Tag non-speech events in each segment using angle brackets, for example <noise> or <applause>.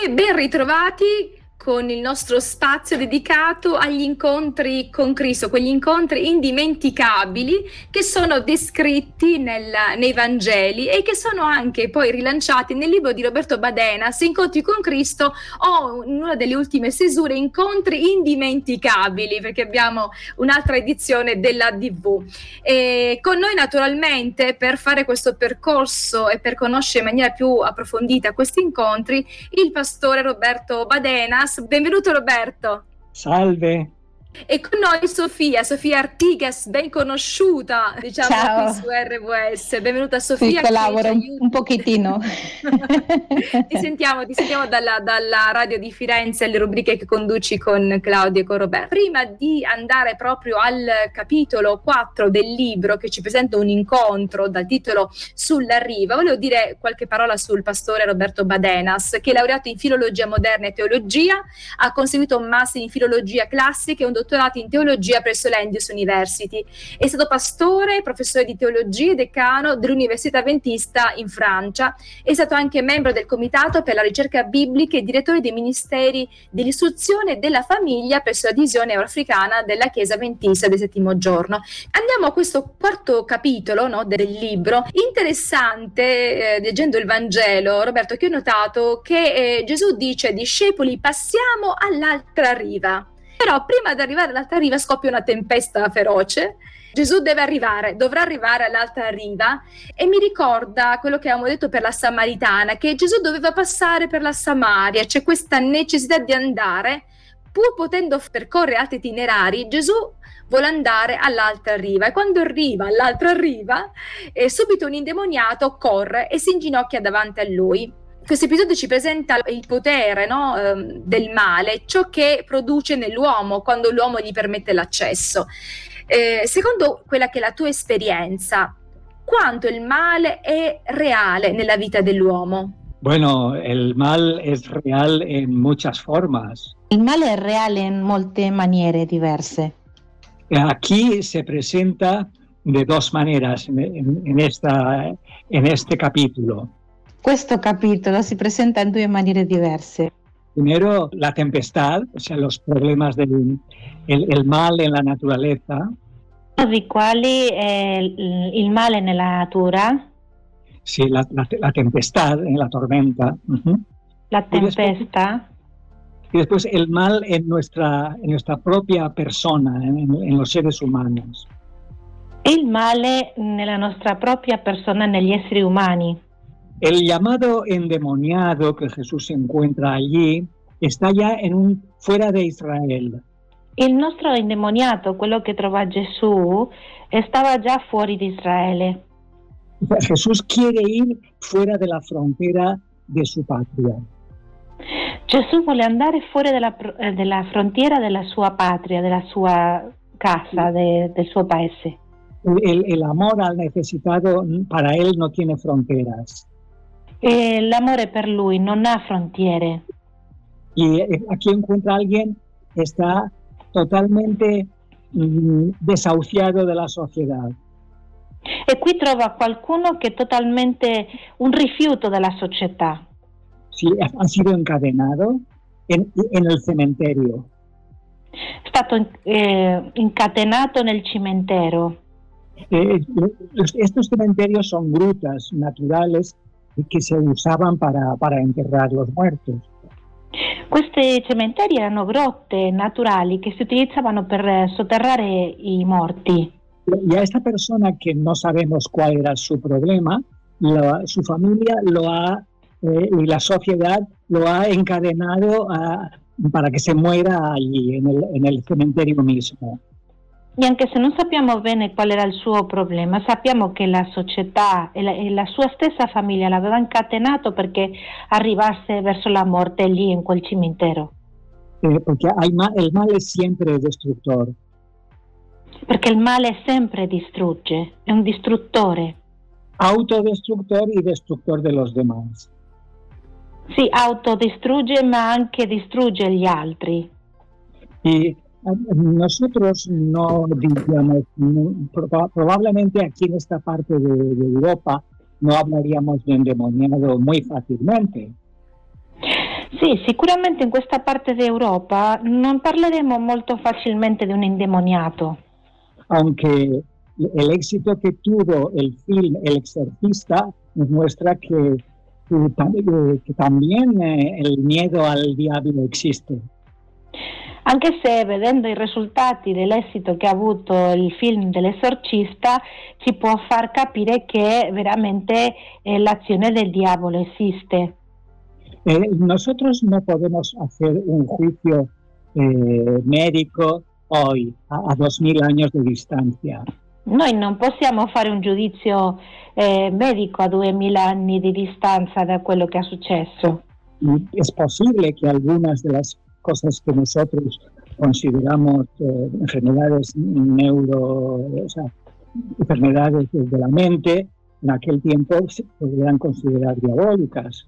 E ben ritrovati con il nostro spazio dedicato agli incontri con Cristo, quegli incontri indimenticabili che sono descritti nel, nei Vangeli e che sono anche poi rilanciati nel libro di Roberto Badenas, Incontri con Cristo o in una delle ultime stesure, Incontri indimenticabili, perché abbiamo un'altra edizione della DV. E con noi naturalmente per fare questo percorso e per conoscere in maniera più approfondita questi incontri, il pastore Roberto Badenas benvenuto Roberto. Salve. E con noi Sofia, Sofia Artigas, ben conosciuta, diciamo Ciao. qui su RWS. Benvenuta Sofia. Sì, collaboro un pochettino. <laughs> ti sentiamo, ti sentiamo dalla, dalla, radio di Firenze, alle rubriche che conduci con Claudio e con Roberto. Prima di andare proprio al capitolo 4 del libro che ci presenta un incontro dal titolo Sulla riva, volevo dire qualche parola sul pastore Roberto Badenas, che è laureato in filologia moderna e teologia, ha conseguito un master in filologia classica e un dottorato in teologia presso l'Endius University. È stato pastore, professore di teologia e decano dell'Università Ventista in Francia. È stato anche membro del Comitato per la ricerca biblica e direttore dei ministeri dell'istruzione e della famiglia presso la divisione euroafricana della Chiesa Ventista del settimo giorno. Andiamo a questo quarto capitolo no, del libro. Interessante, eh, leggendo il Vangelo, Roberto, che ho notato che eh, Gesù dice discepoli passiamo all'altra riva. Però prima di arrivare all'altra riva scoppia una tempesta feroce. Gesù deve arrivare, dovrà arrivare all'altra riva e mi ricorda quello che avevamo detto per la Samaritana, che Gesù doveva passare per la Samaria, c'è questa necessità di andare, pur potendo percorrere altri itinerari, Gesù vuole andare all'altra riva. E quando arriva all'altra riva, eh, subito un indemoniato corre e si inginocchia davanti a lui questo episodio ci presenta il potere no, ehm, del male, ciò che produce nell'uomo quando l'uomo gli permette l'accesso. Eh, secondo quella che è la tua esperienza, quanto il male è reale nella vita dell'uomo? Bueno, el mal es real en muchas formas. Il male è reale in molte maniere diverse. Aquí se presenta de dos maneras en, en, esta, en este capítulo. Questo capitolo si presenta in due maniere diverse. Primero, la tempestad, o sea, los problemas del el, el mal en la naturaleza. Uno di quali è il, il male nella natura. Sì, la, la, la tempestad, la tormenta. Uh -huh. La tempesta. Y después el mal en nuestra, en nuestra propia persona, en, en los seres humanos. Il male nella nostra propria persona, negli esseri umani. El llamado endemoniado que Jesús encuentra allí está ya en un fuera de Israel. Il nostro indemoniato, quello che trova Gesù, stava già fuori di Israele. Jesús quiere ir fuera de la frontera de su patria. Gesù vuole andare fuori della, eh, della frontiera della sua patria, della sua casa, de, del suo paese. El, el amor al necesitado para él no tiene fronteras. E l'amore per lui non ha frontiere. Y aquí encuentra a alguien que está totalmente mm, desahuciado de la sociedad. E qui trova qualcuno che è totalmente un rifiuto della società. Sí, ha sido encadenado en, en el cementerio. È stato eh, incatenato nel cimitero. Eh, estos cementerios son grutas naturales che si usavano para, para enterrar los muertos. Questi cementeri erano grotte naturali che si utilizzavano per sotterrare i morti. Y a esta persona que no sabemos cuál era su problema, lo, su familia lo ha, eh, y la sociedad lo ha encadenado a, para que se muera allí, en el, en el cementerio mismo. E anche se non sappiamo bene qual era il suo problema, sappiamo che la società e la, e la sua stessa famiglia l'aveva incatenato perché arrivasse verso la morte lì in quel cimitero. Eh, perché ma il male è sempre distruttore. Perché il male sempre distrugge, è un distruttore. Autodestructor y destructor de los demás. Sì, autodistrugge ma anche distrugge gli altri. E nosotros no diríamos, probablemente aquí en esta parte de, de, Europa no hablaríamos de endemoniado muy fácilmente. Sì, sicuramente in questa parte d'Europa non parleremo molto facilmente di un indemoniato. Aunque el éxito que tuvo el film El Exorcista nos muestra que, que, que también eh, el miedo al diablo existe. Anche se vedendo i risultati dell'esito che ha avuto il film dell'esorcista ci può far capire che veramente eh, l'azione del diavolo esiste. Eh, nosotros no podemos hacer un juicio eh, médico hoy, a, a 2000 años de distancia. Noi non possiamo fare un giudizio eh, medico a 2000 anni di distanza da quello che è successo. Es posible que algunas de las cosas que nosotros consideramos eh, enfermedades neuro, o sea, enfermedades de la mente, en aquel tiempo se podrían considerar diabólicas.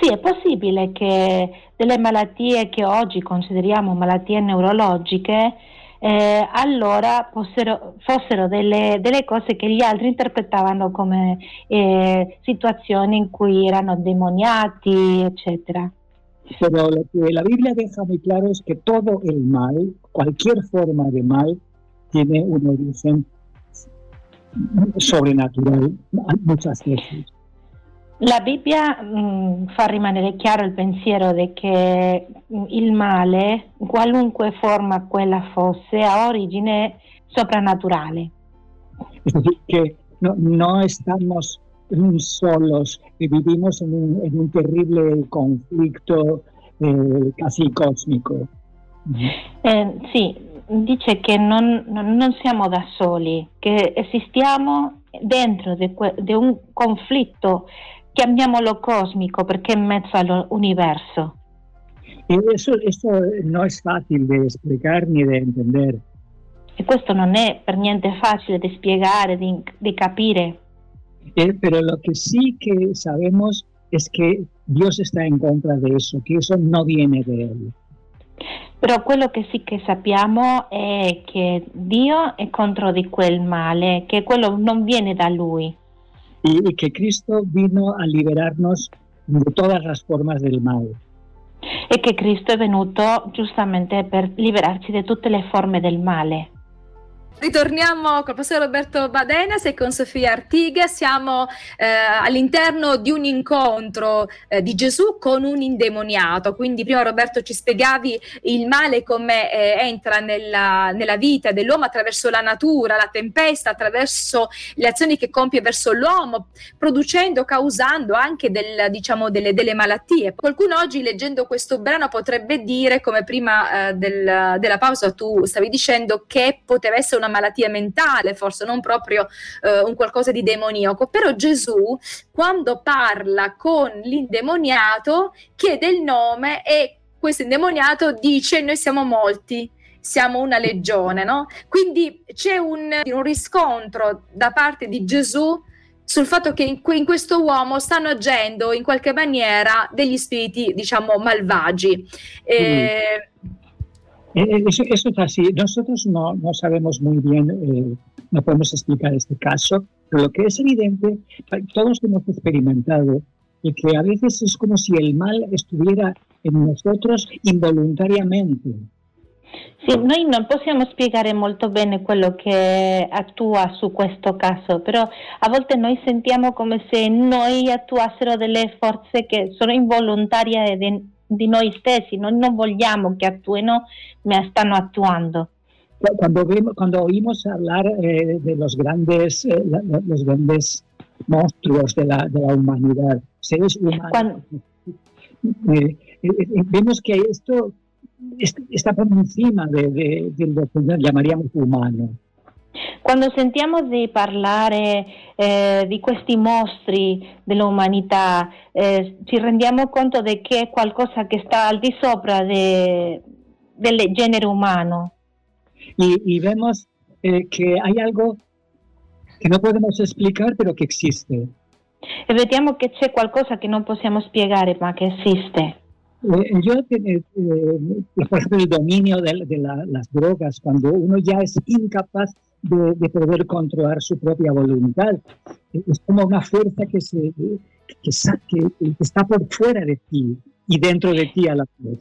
Sì, è possibile che delle malattie che oggi consideriamo malattie neurologiche eh, allora fossero, fossero delle, delle, cose che gli altri interpretavano come eh, situazioni in cui erano demoniati, eccetera. Pero lo que la Biblia deja muy claro es que todo el mal, cualquier forma de mal, tiene un origen sobrenatural muchas veces. La Bibbia mh, mm, fa rimanere chiaro il pensiero che mm, il male, qualunque forma quella fosse, ha origine soprannaturale. Es decir, que no, no estamos solos y vivimos en un, en un terrible conflicto eh, casi cosmico. Eh, sì, dice che non, non, non, siamo da soli, che esistiamo dentro di un conflitto chiamiamolo cosmico perché è in mezzo all'universo. E eso, eso no es fácil de explicar ni de entender. E questo non è per niente facile di spiegare, di, di capire. Eh, pero lo que sí que sabemos es que Dios está en contra de eso, que eso no viene de Él. Però quello che sì che sappiamo è che Dio è contro di quel male, che quello non viene da Lui. y, y, que Cristo vino a liberarnos de todas las formas del mal. E che Cristo è venuto giustamente per liberarci di tutte le forme del male. Ritorniamo col professor Roberto Badenas e con Sofia Artiga. Siamo eh, all'interno di un incontro eh, di Gesù con un indemoniato. Quindi, prima Roberto ci spiegavi il male come eh, entra nella, nella, vita dell'uomo attraverso la natura, la tempesta, attraverso le azioni che compie verso l'uomo, producendo, causando anche del, diciamo, delle, delle, malattie. Qualcuno oggi, leggendo questo brano, potrebbe dire, come prima eh, del, della pausa tu stavi dicendo, che poteva essere una malattia mentale, forse non proprio eh, un qualcosa di demoniaco, però Gesù quando parla con l'indemoniato chiede il nome e questo indemoniato dice noi siamo molti, siamo una legione, no? Quindi c'è un, un riscontro da parte di Gesù sul fatto che in, in, questo uomo stanno agendo in qualche maniera degli spiriti, diciamo, malvagi. Eh, mm. Eh, eh, eso, eso, es así. Nosotros no, no sabemos muy bien, eh, no podemos explicar este caso, pero lo que es evidente, todos hemos experimentado y que a veces es como si el mal estuviera en nosotros involuntariamente. Sì, noi non possiamo spiegare molto bene quello che attua su questo caso, però a volte noi sentiamo come se noi attuassero delle forze che sono involontarie di noi stessi, noi non vogliamo che attuino, ma stanno attuando. Cuando, vemos, cuando oímos hablar eh, de los grandes, eh, los grandes monstruos de la, de la humanidad, seres humanos, cuando, eh, eh, eh, vemos que esto está por encima de, de, de lo que llamaríamos humano. Quando sentiamo di parlare eh, di questi mostri dell'umanità, eh, ci rendiamo conto di che è qualcosa che sta al di sopra de, del genere umano. Y, y vemos eh, que hay algo que no podemos explicar, pero que existe. E vediamo che c'è qualcosa che non possiamo spiegare, ma che esiste. Eh, yo, eh, por ejemplo, el dominio de, de la, las drogas, cuando uno ya es incapaz de, de, poder controlar su propia voluntad. Es como una fuerza que, se, que, que, que está por fuera de ti y dentro de ti a la vez.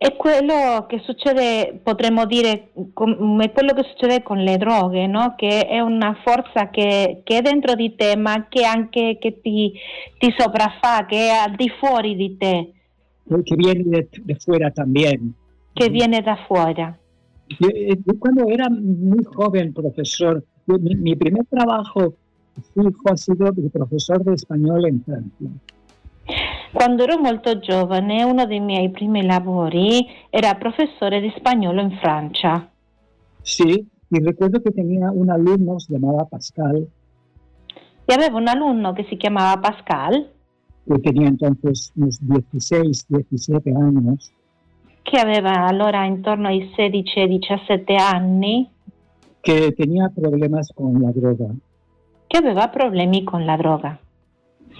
È quello che succede, potremmo dire, è quello che succede con le droghe, no? che è una forza che, che, è dentro di te, ma che anche che ti, ti sopraffa, che è al di fuori di te. Che viene de, de fuera también. Che viene da fuori. Yo, cuando era muy joven, profesor, mi, mi primer trabajo fijo ha sido de profesor de español en Francia. Quando ero molto giovane, uno dei miei primi lavori era professore di spagnolo in Francia. Sí, y recuerdo que tenía un alumno, se llamaba Pascal. E avevo un alunno che si chiamava Pascal. Que tenía entonces unos 16, 17 años. Che aveva allora intorno ai 16 17 anni. Que tenía problemas con la droga. Che aveva problemi con la droga.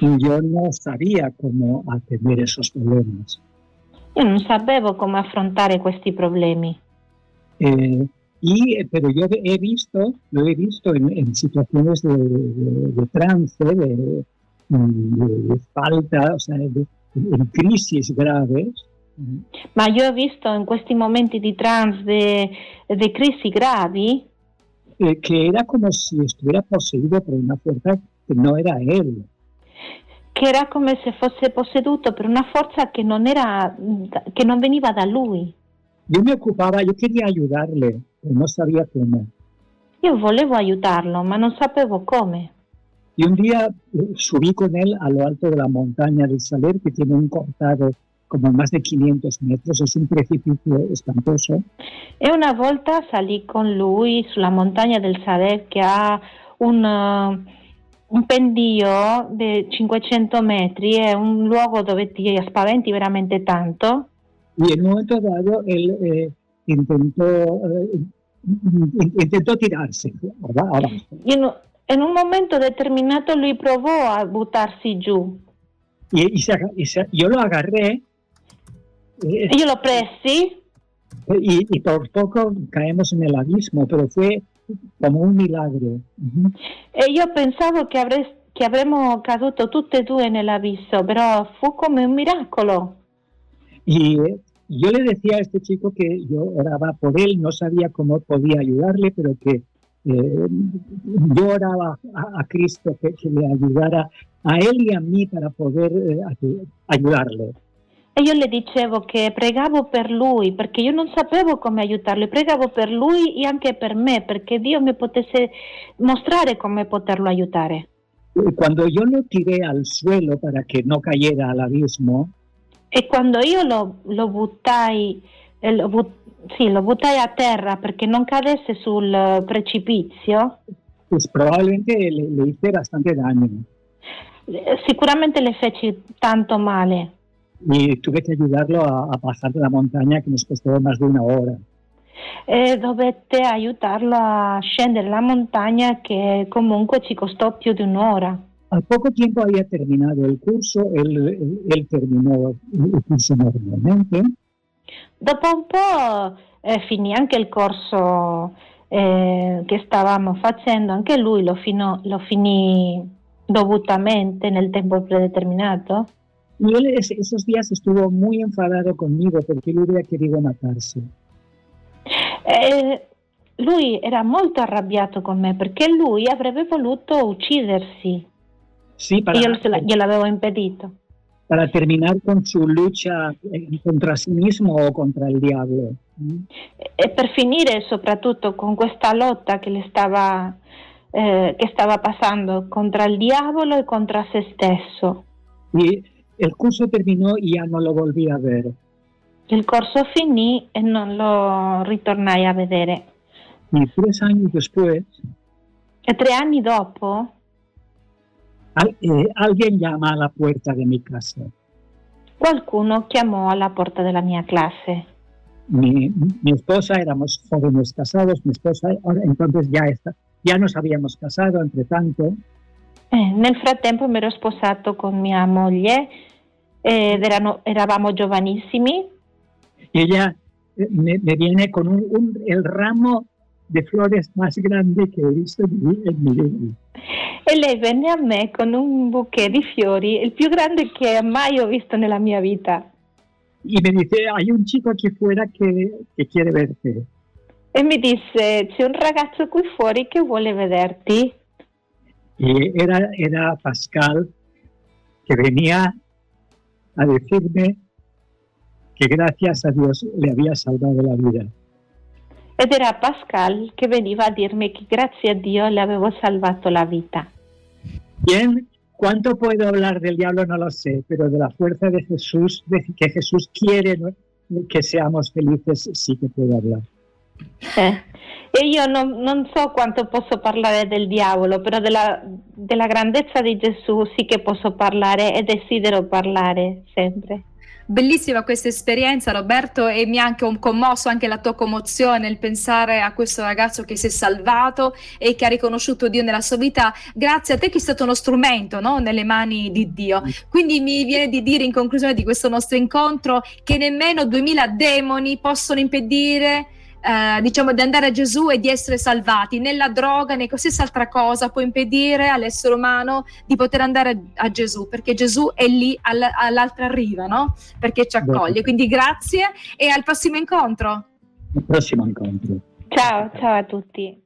yo no sabía cómo atender esos problemas. Io non sapevo come affrontare questi problemi. Eh, y, pero yo he visto, lo he visto en, en situaciones de, de, de trance, de, de, falta, o sea, en crisis graves. Ma io ho visto in questi momenti di trance, di crisi gravi, eh, que era como si estuviera poseído por una fuerza que no era él. che era come se fosse posseduto per una forza che non, era, che non veniva da lui. Io mi occupava, io quería aiutarle, non sabía come. Io volevo aiutarlo, ma non sapevo come. Y un día eh, subí con él a lo alto de la montaña del Saler, que tiene un cortado como más de 500 metros, es un precipicio espantoso. E una volta salì con lui sulla montagna del Saler, che ha un... Uh, un pendio di 500 metri, è un luogo dove ti spaventi veramente tanto. Y en un momento dado él eh, intentó, eh, intentó tirarsi. In, in, un momento determinato lui provò a buttarsi giù. Y, y, se, y se, yo lo agarré. Eh, io lo pressi. Y, y por poco caemos en el abismo, pero fue come un milagro. Uh-huh. E io pensavo che, avrei, che avremmo caduto tutte e due nell'abisso, però fu come un miracolo. Y yo le decía a este chico que yo oraba por él, no sabía cómo podía ayudarle, pero que eh, yo oraba a, a Cristo que, que, le ayudara a él y a mí para poder eh, ayudarle. E io le dicevo che pregavo per lui perché io non sapevo come aiutarlo, pregavo per lui e anche per me perché Dio mi potesse mostrare come poterlo aiutare. Quando io lo tiré al suelo para que no cayera al abismo, e quando io lo, lo buttai, eh, lo, but, sì, lo buttai a terra perché non cadesse sul precipizio, pues probablemente le, le hice bastante daño. Sicuramente le feci tanto male y tuve que ayudarlo a, a pasar de la montaña que nos costó más de una hora. E dovette aiutarlo a scendere la montagna che comunque ci costò più di un'ora. Al poco tiempo había terminado el curso, él, él terminó il curso normalmente. Dopo un po' eh, finì anche il corso eh, che stavamo facendo, anche lui lo, fino, lo finì dovutamente nel tempo predeterminato. Y él esos días estuvo muy enfadado conmigo porque él hubiera querido matarse. Eh, lui era molto arrabbiato con me perché lui avrebbe voluto uccidersi. Sí, para, io gliel'avevo impedito. Para terminar con su lucha eh, contra sí mismo o contra il diavolo. E per finire soprattutto con questa lotta che le stava, eh, che stava passando contro il diavolo e contro se stesso. Y El curso terminó y ya no lo volví a ver. Il corso finì e non lo ritornai a vedere. Y tres años después. E tre anni dopo. Al, eh, alguien llama a la puerta de mi casa. Qualcuno chiamò alla porta della mia clase. Mi, mi esposa, éramos jóvenes casados, mi esposa, entonces ya, está, ya nos habíamos casado entre tanto. Eh, nel frattempo mi ero sposato con mia moglie ed erano, eravamo giovanissimi. Ella eh, me, me viene con un, un, el ramo de flores más grande che ho visto in mi vida. E lei venne a me con un bouquet di fiori, il più grande che mai ho visto nella mia vita. y me dice, hay un chico aquí fuera que, que quiere verte. E mi disse, c'è un ragazzo qui fuori che vuole vederti. Y era, era Pascal que venía a decirme que gracias a Dios le había salvado la vida. Ed era Pascal che veniva a dirmi che grazie a Dio le avevo salvato la vita. Bien, ¿cuánto puedo hablar del diablo? No lo sé, pero de la fuerza de Jesús, de que Jesús quiere que seamos felices, sí que puedo hablar. Eh. E io non, non, so quanto posso parlare del diavolo, però della, della grandezza di Gesù sì che posso parlare e desidero parlare sempre. Bellissima questa esperienza Roberto e mi ha anche commosso anche la tua commozione nel pensare a questo ragazzo che si è salvato e che ha riconosciuto Dio nella sua vita grazie a te che è stato uno strumento no? nelle mani di Dio. Quindi mi viene di dire in conclusione di questo nostro incontro che nemmeno 2000 demoni possono impedire eh, diciamo di andare a Gesù e di essere salvati. Nella droga, né qualsiasi altra cosa può impedire all'essere umano di poter andare a Gesù, perché Gesù è lì all- all'altra riva, no? Perché ci accoglie. Quindi grazie e al prossimo incontro. Al prossimo incontro. Ciao, ciao a tutti.